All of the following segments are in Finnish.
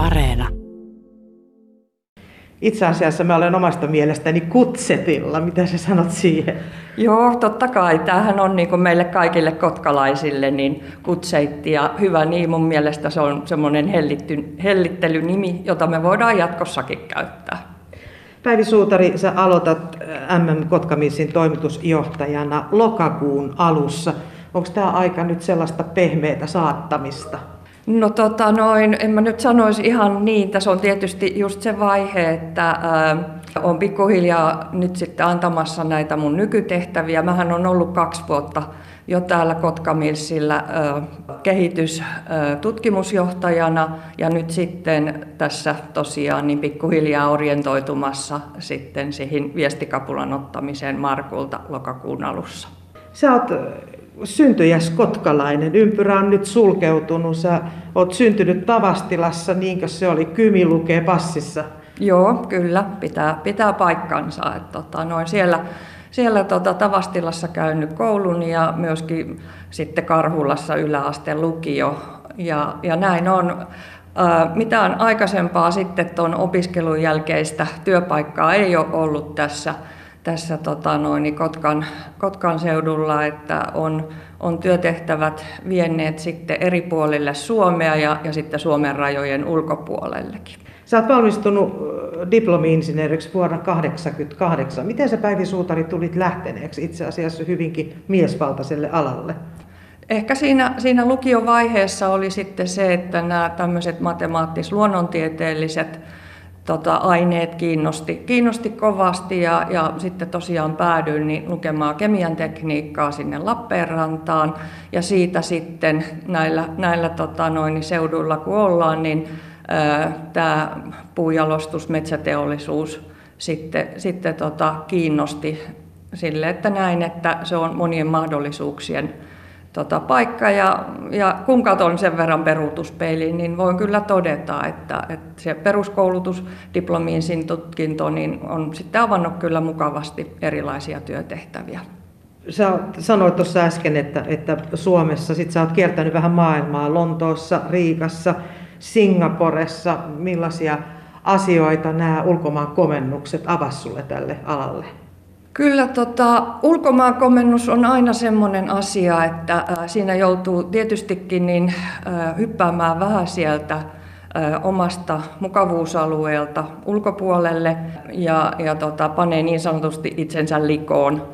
Areena. Itse asiassa mä olen omasta mielestäni kutsetilla. Mitä sä sanot siihen? Joo, totta kai. Tämähän on niin kuin meille kaikille kotkalaisille niin kutseitti ja hyvä niin. Mun mielestä se on semmoinen hellitty, hellittelynimi, jota me voidaan jatkossakin käyttää. Päivi Suutari, sä aloitat MM Kotkamissin toimitusjohtajana lokakuun alussa. Onko tämä aika nyt sellaista pehmeitä saattamista? No tota noin, en mä nyt sanoisi ihan niin. Tässä on tietysti just se vaihe, että ää, on pikkuhiljaa nyt sitten antamassa näitä mun nykytehtäviä. Mähän on ollut kaksi vuotta jo täällä Kotkamilsillä kehitystutkimusjohtajana ja nyt sitten tässä tosiaan niin pikkuhiljaa orientoitumassa sitten siihen viestikapulan ottamiseen Markulta lokakuun alussa. Sä oot syntyjäs kotkalainen. Ympyrä on nyt sulkeutunut. Sä oot syntynyt Tavastilassa, niinkö se oli? Kymi lukee passissa. Joo, kyllä. Pitää, pitää paikkansa. Että, tota, noin siellä siellä tota, Tavastilassa käynyt koulun ja myöskin sitten Karhulassa yläasteen lukio. Ja, ja näin on. Ää, mitään aikaisempaa sitten tuon opiskelun jälkeistä työpaikkaa ei ole ollut tässä, tässä tota noin, Kotkan, Kotkan seudulla, että on, on työtehtävät vienneet sitten eri puolille Suomea ja, ja sitten Suomen rajojen ulkopuolellekin. Sä oot valmistunut diplomi-insinööriksi vuonna 1988. Miten sä Päivi Suutari tulit lähteneeksi itse asiassa hyvinkin miesvaltaiselle alalle? Ehkä siinä, siinä lukiovaiheessa oli sitten se, että nämä tämmöiset matemaattis-luonnontieteelliset tota, aineet kiinnosti, kiinnosti kovasti ja, ja sitten tosiaan päädyin niin lukemaan kemian tekniikkaa sinne Lappeenrantaan. Ja siitä sitten näillä, näillä tota, noin, seuduilla kun ollaan, niin tämä puujalostus, metsäteollisuus sitten, sitten tota, kiinnosti sille, että näin, että se on monien mahdollisuuksien tota, paikka. Ja, ja kun katson sen verran peruutuspeiliin, niin voin kyllä todeta, että, että se peruskoulutus, diplomiin tutkinto, niin on sitten avannut kyllä mukavasti erilaisia työtehtäviä. Sä sanoit tuossa äsken, että, että Suomessa sit sä oot kiertänyt vähän maailmaa, Lontoossa, Riikassa, Singaporessa, millaisia asioita nämä ulkomaan komennukset avas sulle tälle alalle? Kyllä tota, ulkomaan komennus on aina semmoinen asia, että siinä joutuu tietystikin niin, hyppäämään vähän sieltä omasta mukavuusalueelta ulkopuolelle ja, ja tota, panee niin sanotusti itsensä likoon,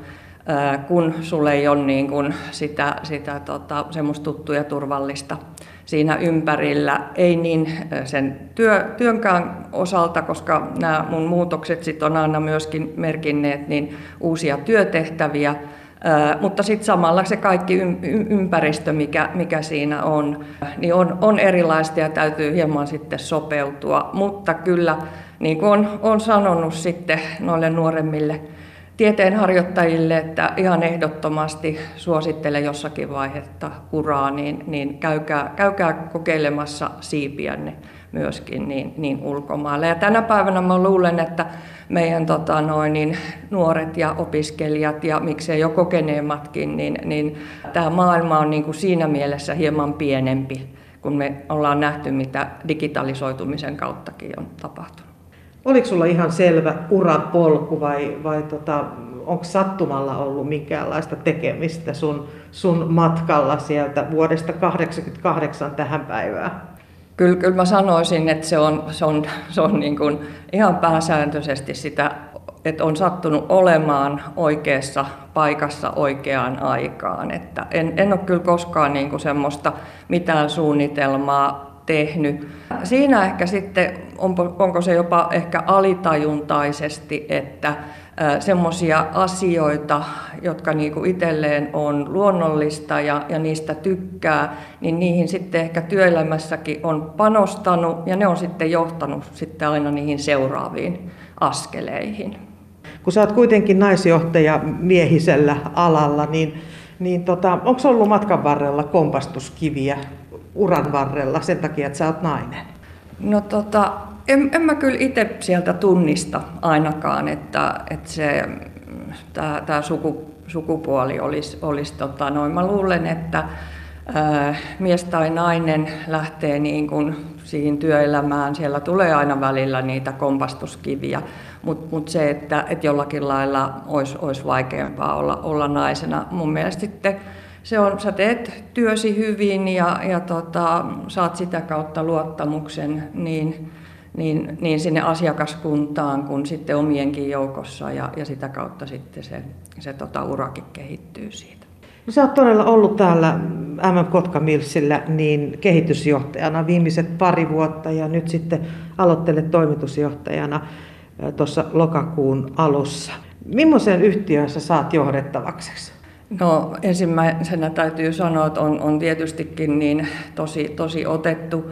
kun sulle ei ole niin kuin sitä, sitä tota, semmoista tuttua ja turvallista siinä ympärillä, ei niin sen työ, työnkään osalta, koska nämä mun muutokset sit on aina myöskin merkinneet niin uusia työtehtäviä, mutta sitten samalla se kaikki ympäristö, mikä, mikä siinä on, niin on, on erilaista ja täytyy hieman sitten sopeutua. Mutta kyllä, niin kuin on, on sanonut sitten noille nuoremmille tieteenharjoittajille, että ihan ehdottomasti suosittelen jossakin vaiheessa uraa, niin, niin käykää, käykää kokeilemassa siipiänne myöskin niin, niin ulkomailla. Ja tänä päivänä mä luulen, että meidän tota, noin, niin, nuoret ja opiskelijat ja miksei jo kokeneemmatkin, niin, niin tämä maailma on niin kuin siinä mielessä hieman pienempi, kun me ollaan nähty, mitä digitalisoitumisen kauttakin on tapahtunut. Oliko sulla ihan selvä urapolku vai, vai tota, onko sattumalla ollut minkäänlaista tekemistä sun, sun matkalla sieltä vuodesta 1988 tähän päivään? Kyllä, kyllä mä sanoisin, että se on, se on, se on niin kuin ihan pääsääntöisesti sitä, että on sattunut olemaan oikeassa paikassa oikeaan aikaan. Että en, en ole kyllä koskaan niin kuin semmoista mitään suunnitelmaa tehnyt. Siinä ehkä sitten, onko, onko se jopa ehkä alitajuntaisesti, että semmoisia asioita, jotka niinku itselleen on luonnollista ja, ja niistä tykkää, niin niihin sitten ehkä työelämässäkin on panostanut ja ne on sitten johtanut sitten aina niihin seuraaviin askeleihin. Kun sä oot kuitenkin naisjohtaja miehisellä alalla, niin, niin tota, onko ollut matkan varrella kompastuskiviä uran varrella sen takia, että sä oot nainen? No tota, en, en mä kyllä itse sieltä tunnista ainakaan, että, että se, tämä suku, sukupuoli olisi, olisi tota, noin. Mä luulen, että mies tai nainen lähtee niin kuin siihen työelämään, siellä tulee aina välillä niitä kompastuskiviä, mutta mut se, että et jollakin lailla olisi, olisi vaikeampaa olla, olla naisena, mun mielestä sitten se on, sä teet työsi hyvin ja, ja tota, saat sitä kautta luottamuksen niin, niin, niin sinne asiakaskuntaan kuin sitten omienkin joukossa ja, ja sitä kautta sitten se, se tota, urakin kehittyy siitä. No, sä oot todella ollut täällä MM Kotka Millsillä niin kehitysjohtajana viimeiset pari vuotta ja nyt sitten aloittelet toimitusjohtajana tuossa lokakuun alussa. Millaisen yhtiön sä saat johdettavaksi? No ensimmäisenä täytyy sanoa, että on, on tietystikin niin tosi, tosi otettu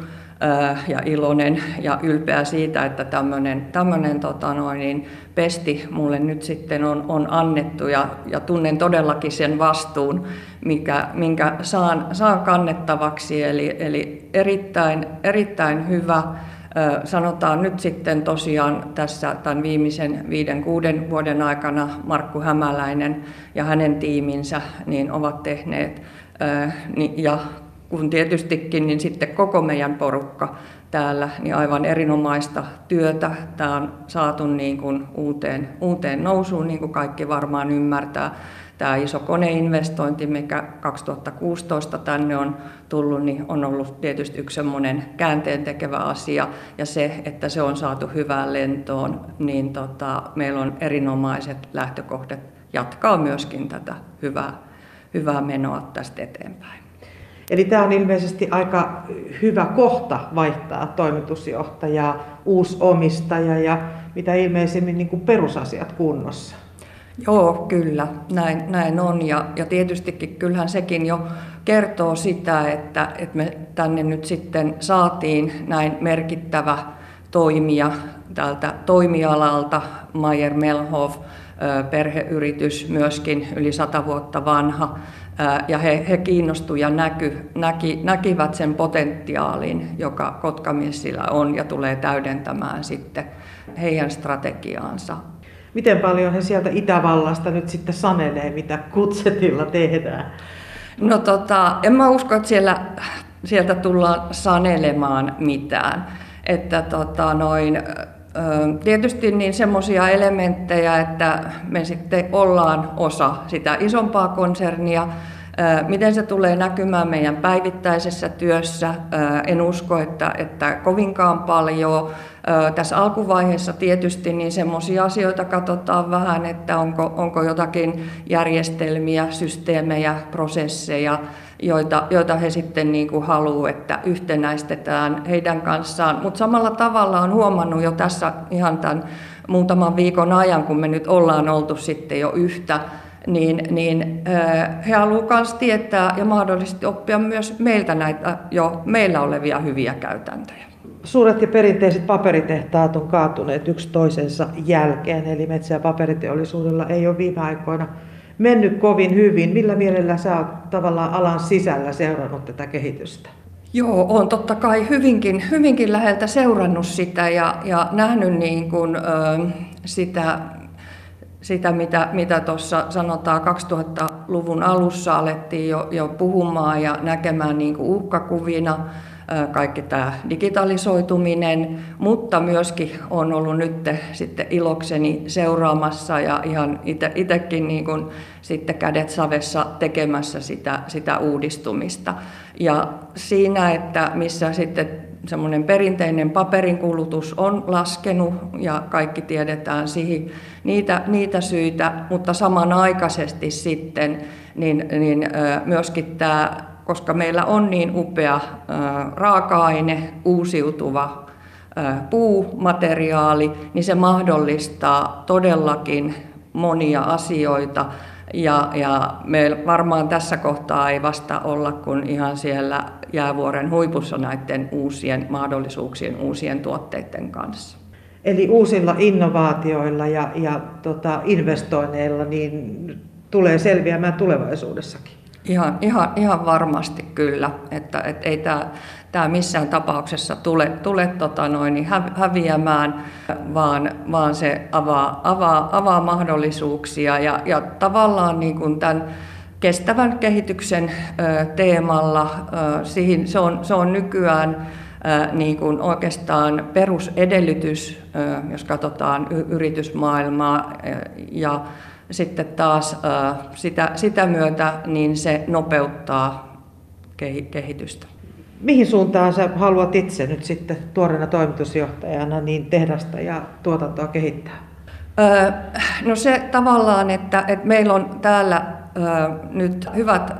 ja iloinen ja ylpeä siitä, että tämmöinen, tämmöinen tota noin, niin pesti mulle nyt sitten on, on annettu ja, ja tunnen todellakin sen vastuun, mikä, minkä saan, saan kannettavaksi. Eli, eli erittäin, erittäin hyvä Sanotaan nyt sitten tosiaan tässä tämän viimeisen viiden, kuuden vuoden aikana Markku Hämäläinen ja hänen tiiminsä niin ovat tehneet, ja kun tietystikin, niin sitten koko meidän porukka täällä, niin aivan erinomaista työtä. Tämä on saatu niin kuin uuteen, uuteen nousuun, niin kuin kaikki varmaan ymmärtää tämä iso koneinvestointi, mikä 2016 tänne on tullut, niin on ollut tietysti yksi semmoinen käänteen tekevä asia. Ja se, että se on saatu hyvään lentoon, niin tota, meillä on erinomaiset lähtökohdat jatkaa myöskin tätä hyvää, hyvää menoa tästä eteenpäin. Eli tämä on ilmeisesti aika hyvä kohta vaihtaa toimitusjohtajaa, uusi omistaja ja mitä ilmeisemmin niin kuin perusasiat kunnossa. Joo, kyllä, näin, näin on. Ja, ja tietystikin kyllähän sekin jo kertoo sitä, että, että me tänne nyt sitten saatiin näin merkittävä toimija tältä toimialalta, Mayer Melhoff, perheyritys myöskin yli sata vuotta vanha, ja he, he kiinnostuivat ja näky, näki, näkivät sen potentiaalin, joka Kotkamiesillä on ja tulee täydentämään sitten heidän strategiaansa miten paljon he sieltä Itävallasta nyt sitten sanelee, mitä kutsetilla tehdään? No tota, en mä usko, että siellä, sieltä tullaan sanelemaan mitään. Että tota, noin, Tietysti niin semmoisia elementtejä, että me sitten ollaan osa sitä isompaa konsernia, Miten se tulee näkymään meidän päivittäisessä työssä? En usko, että, että kovinkaan paljon. Tässä alkuvaiheessa tietysti niin semmoisia asioita katsotaan vähän, että onko, onko jotakin järjestelmiä, systeemejä, prosesseja, joita, joita he sitten niin kuin haluavat, että yhtenäistetään heidän kanssaan. Mutta samalla tavalla on huomannut jo tässä ihan tämän muutaman viikon ajan, kun me nyt ollaan oltu sitten jo yhtä, niin, niin he haluavat myös tietää ja mahdollisesti oppia myös meiltä näitä jo meillä olevia hyviä käytäntöjä. Suuret ja perinteiset paperitehtaat on kaatuneet yksi toisensa jälkeen, eli metsä- ja paperiteollisuudella ei ole viime aikoina mennyt kovin hyvin. Millä mielellä sä oot tavallaan alan sisällä seurannut tätä kehitystä? Joo, olen totta kai hyvinkin, hyvinkin läheltä seurannut sitä ja, ja nähnyt niin kuin, ö, sitä sitä, mitä, mitä tuossa sanotaan 2000-luvun alussa alettiin jo, jo puhumaan ja näkemään niin kuin uhkakuvina, kaikki tämä digitalisoituminen, mutta myöskin on ollut nyt sitten ilokseni seuraamassa ja ihan itsekin niin kuin sitten kädet savessa tekemässä sitä, sitä uudistumista. Ja siinä, että missä sitten semmoinen perinteinen paperin kulutus on laskenut ja kaikki tiedetään siihen niitä, niitä syitä, mutta samanaikaisesti sitten niin, niin myöskin tämä, koska meillä on niin upea raaka-aine, uusiutuva puumateriaali, niin se mahdollistaa todellakin monia asioita, ja, ja me varmaan tässä kohtaa ei vasta olla kuin ihan siellä jäävuoren huipussa näiden uusien mahdollisuuksien, uusien tuotteiden kanssa. Eli uusilla innovaatioilla ja, ja tota, investoinneilla niin tulee selviämään tulevaisuudessakin. Ihan, ihan, ihan varmasti kyllä, että et ei tämä tämä missään tapauksessa tule, tule tota noin, niin häviämään, vaan, vaan se avaa, avaa, avaa mahdollisuuksia ja, ja tavallaan niin kuin tämän kestävän kehityksen teemalla. Se on, se on nykyään niin kuin oikeastaan perusedellytys, jos katsotaan yritysmaailmaa ja sitten taas sitä, sitä myötä niin se nopeuttaa kehitystä. Mihin suuntaan sä haluat itse nyt sitten tuoreena toimitusjohtajana niin tehdasta ja tuotantoa kehittää? no se tavallaan, että, että meillä on täällä nyt hyvät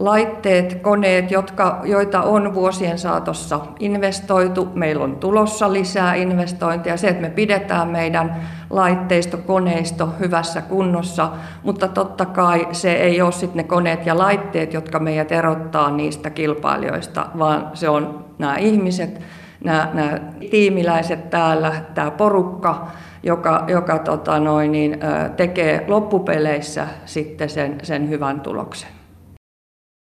laitteet, koneet, jotka, joita on vuosien saatossa investoitu. Meillä on tulossa lisää investointeja. Se, että me pidetään meidän laitteisto, koneisto hyvässä kunnossa, mutta totta kai se ei ole sitten ne koneet ja laitteet, jotka meidät erottaa niistä kilpailijoista, vaan se on nämä ihmiset, nämä, nämä tiimiläiset täällä, tämä porukka, joka, joka tota noin, niin, tekee loppupeleissä sitten sen, sen hyvän tuloksen.